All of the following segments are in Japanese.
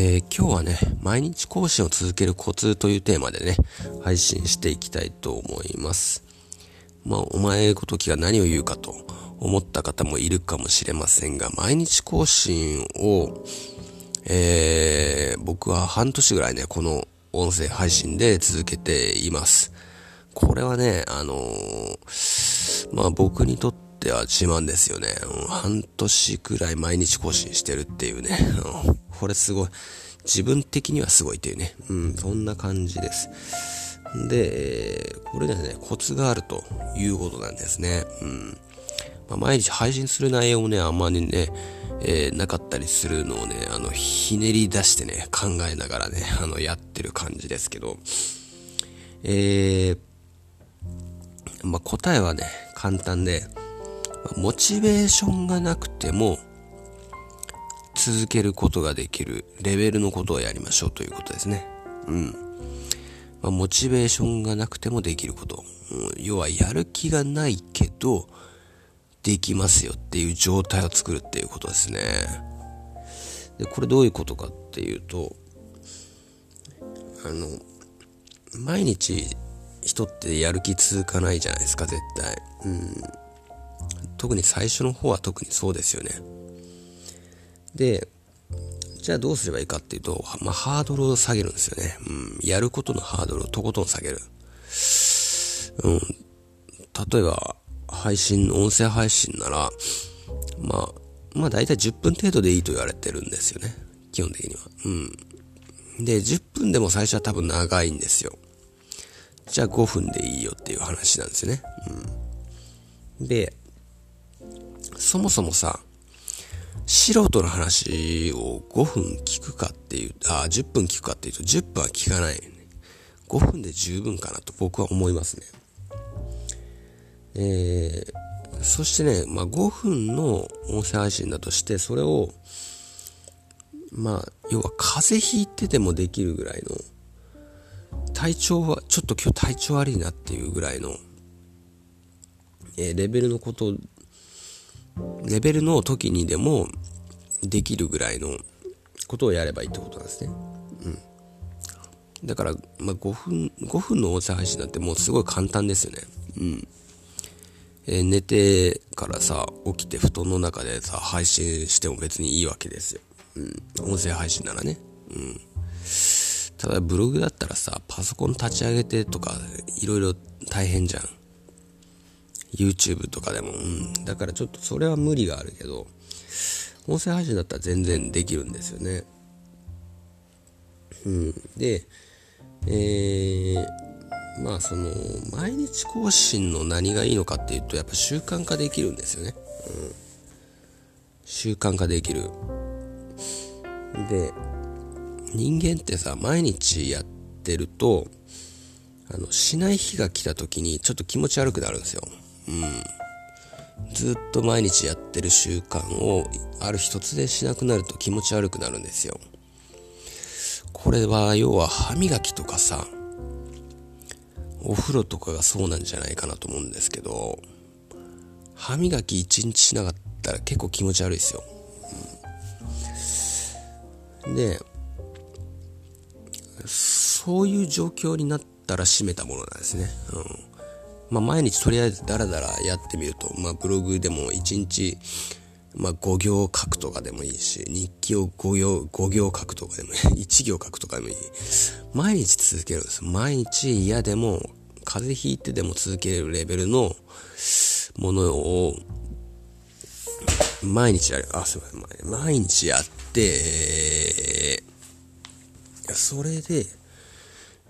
えー、今日はね、毎日更新を続けるコツというテーマでね、配信していきたいと思います。まあ、お前ごときが何を言うかと思った方もいるかもしれませんが、毎日更新を、えー、僕は半年ぐらいね、この音声配信で続けています。これはね、あのー、まあ僕にとっては自慢ですよね。半年くらい毎日更新してるっていうね。うんこれすごい。自分的にはすごいっていうね。うん、そんな感じです。で、これでね、コツがあるということなんですね。うん。まあ、毎日配信する内容もね、あんまりね、えー、なかったりするのをね、あの、ひねり出してね、考えながらね、あの、やってる感じですけど、えー、まあ、答えはね、簡単で、モチベーションがなくても、続けることができるレベルのことをやりましょうということですね。うん。まあ、モチベーションがなくてもできること。うん、要はやる気がないけど、できますよっていう状態を作るっていうことですね。で、これどういうことかっていうと、あの、毎日人ってやる気続かないじゃないですか、絶対。うん。特に最初の方は特にそうですよね。で、じゃあどうすればいいかっていうと、まあ、ハードルを下げるんですよね。うん。やることのハードルをとことん下げる。うん。例えば、配信、音声配信なら、まあ、まあ大体10分程度でいいと言われてるんですよね。基本的には。うん。で、10分でも最初は多分長いんですよ。じゃあ5分でいいよっていう話なんですよね。うん。で、そもそもさ、素人の話を5分聞くかっていう、あ、10分聞くかっていうと、10分は聞かない、ね。5分で十分かなと僕は思いますね。えー、そしてね、まあ、5分の音声配信だとして、それを、まあ、要は風邪ひいててもできるぐらいの、体調は、ちょっと今日体調悪いなっていうぐらいの、え、レベルのことレベルの時にでもできるぐらいのことをやればいいってことなんですね。うん。だから、まあ、5分、5分の音声配信なんてもうすごい簡単ですよね。うん。え、寝てからさ、起きて布団の中でさ、配信しても別にいいわけですよ。うん。音声配信ならね。うん。ただブログだったらさ、パソコン立ち上げてとか、いろいろ大変じゃん。YouTube とかでも、うん。だからちょっとそれは無理があるけど、音声配信だったら全然できるんですよね。うん。で、えー、まあその、毎日更新の何がいいのかっていうと、やっぱ習慣化できるんですよね。うん。習慣化できる。で、人間ってさ、毎日やってると、あの、しない日が来た時にちょっと気持ち悪くなるんですよ。うん。ずっと毎日やってる習慣をある日突然しなくなると気持ち悪くなるんですよ。これは要は歯磨きとかさ、お風呂とかがそうなんじゃないかなと思うんですけど、歯磨き一日しなかったら結構気持ち悪いですよ。うん、で、そういう状況になったら閉めたものなんですね。うんまあ、毎日とりあえずダラダラやってみると、まあ、ブログでも1日、まあ、5行書くとかでもいいし、日記を5行、5行書くとかでもいい。1行書くとかでもいい。毎日続けるんです。毎日嫌でも、風邪ひいてでも続けるレベルのものを、毎日やる。あ、すいません。毎日やって、それで、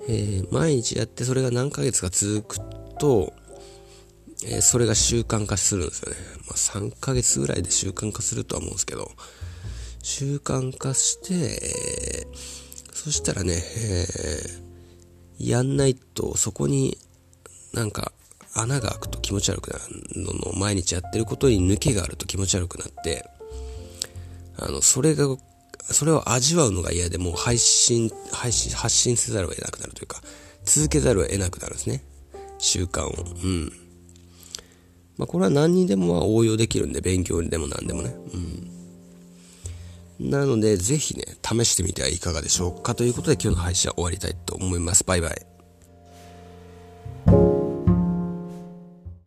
えー、毎日やってそれが何ヶ月か続くと、えー、それが習慣化するんですよね。まあ、3ヶ月ぐらいで習慣化するとは思うんですけど、習慣化して、えー、そしたらね、えー、やんないとそこになんか穴が開くと気持ち悪くなるのの毎日やってることに抜けがあると気持ち悪くなって、あの、それが、それを味わうのが嫌でもう配信、配信、発信せざるを得なくなるというか、続けざるを得なくなるんですね。習慣を。うん。まあ、これは何にでもは応用できるんで、勉強にでも何でもね。うん。なので、ぜひね、試してみてはいかがでしょうかということで今日の配信は終わりたいと思います。バイバイ。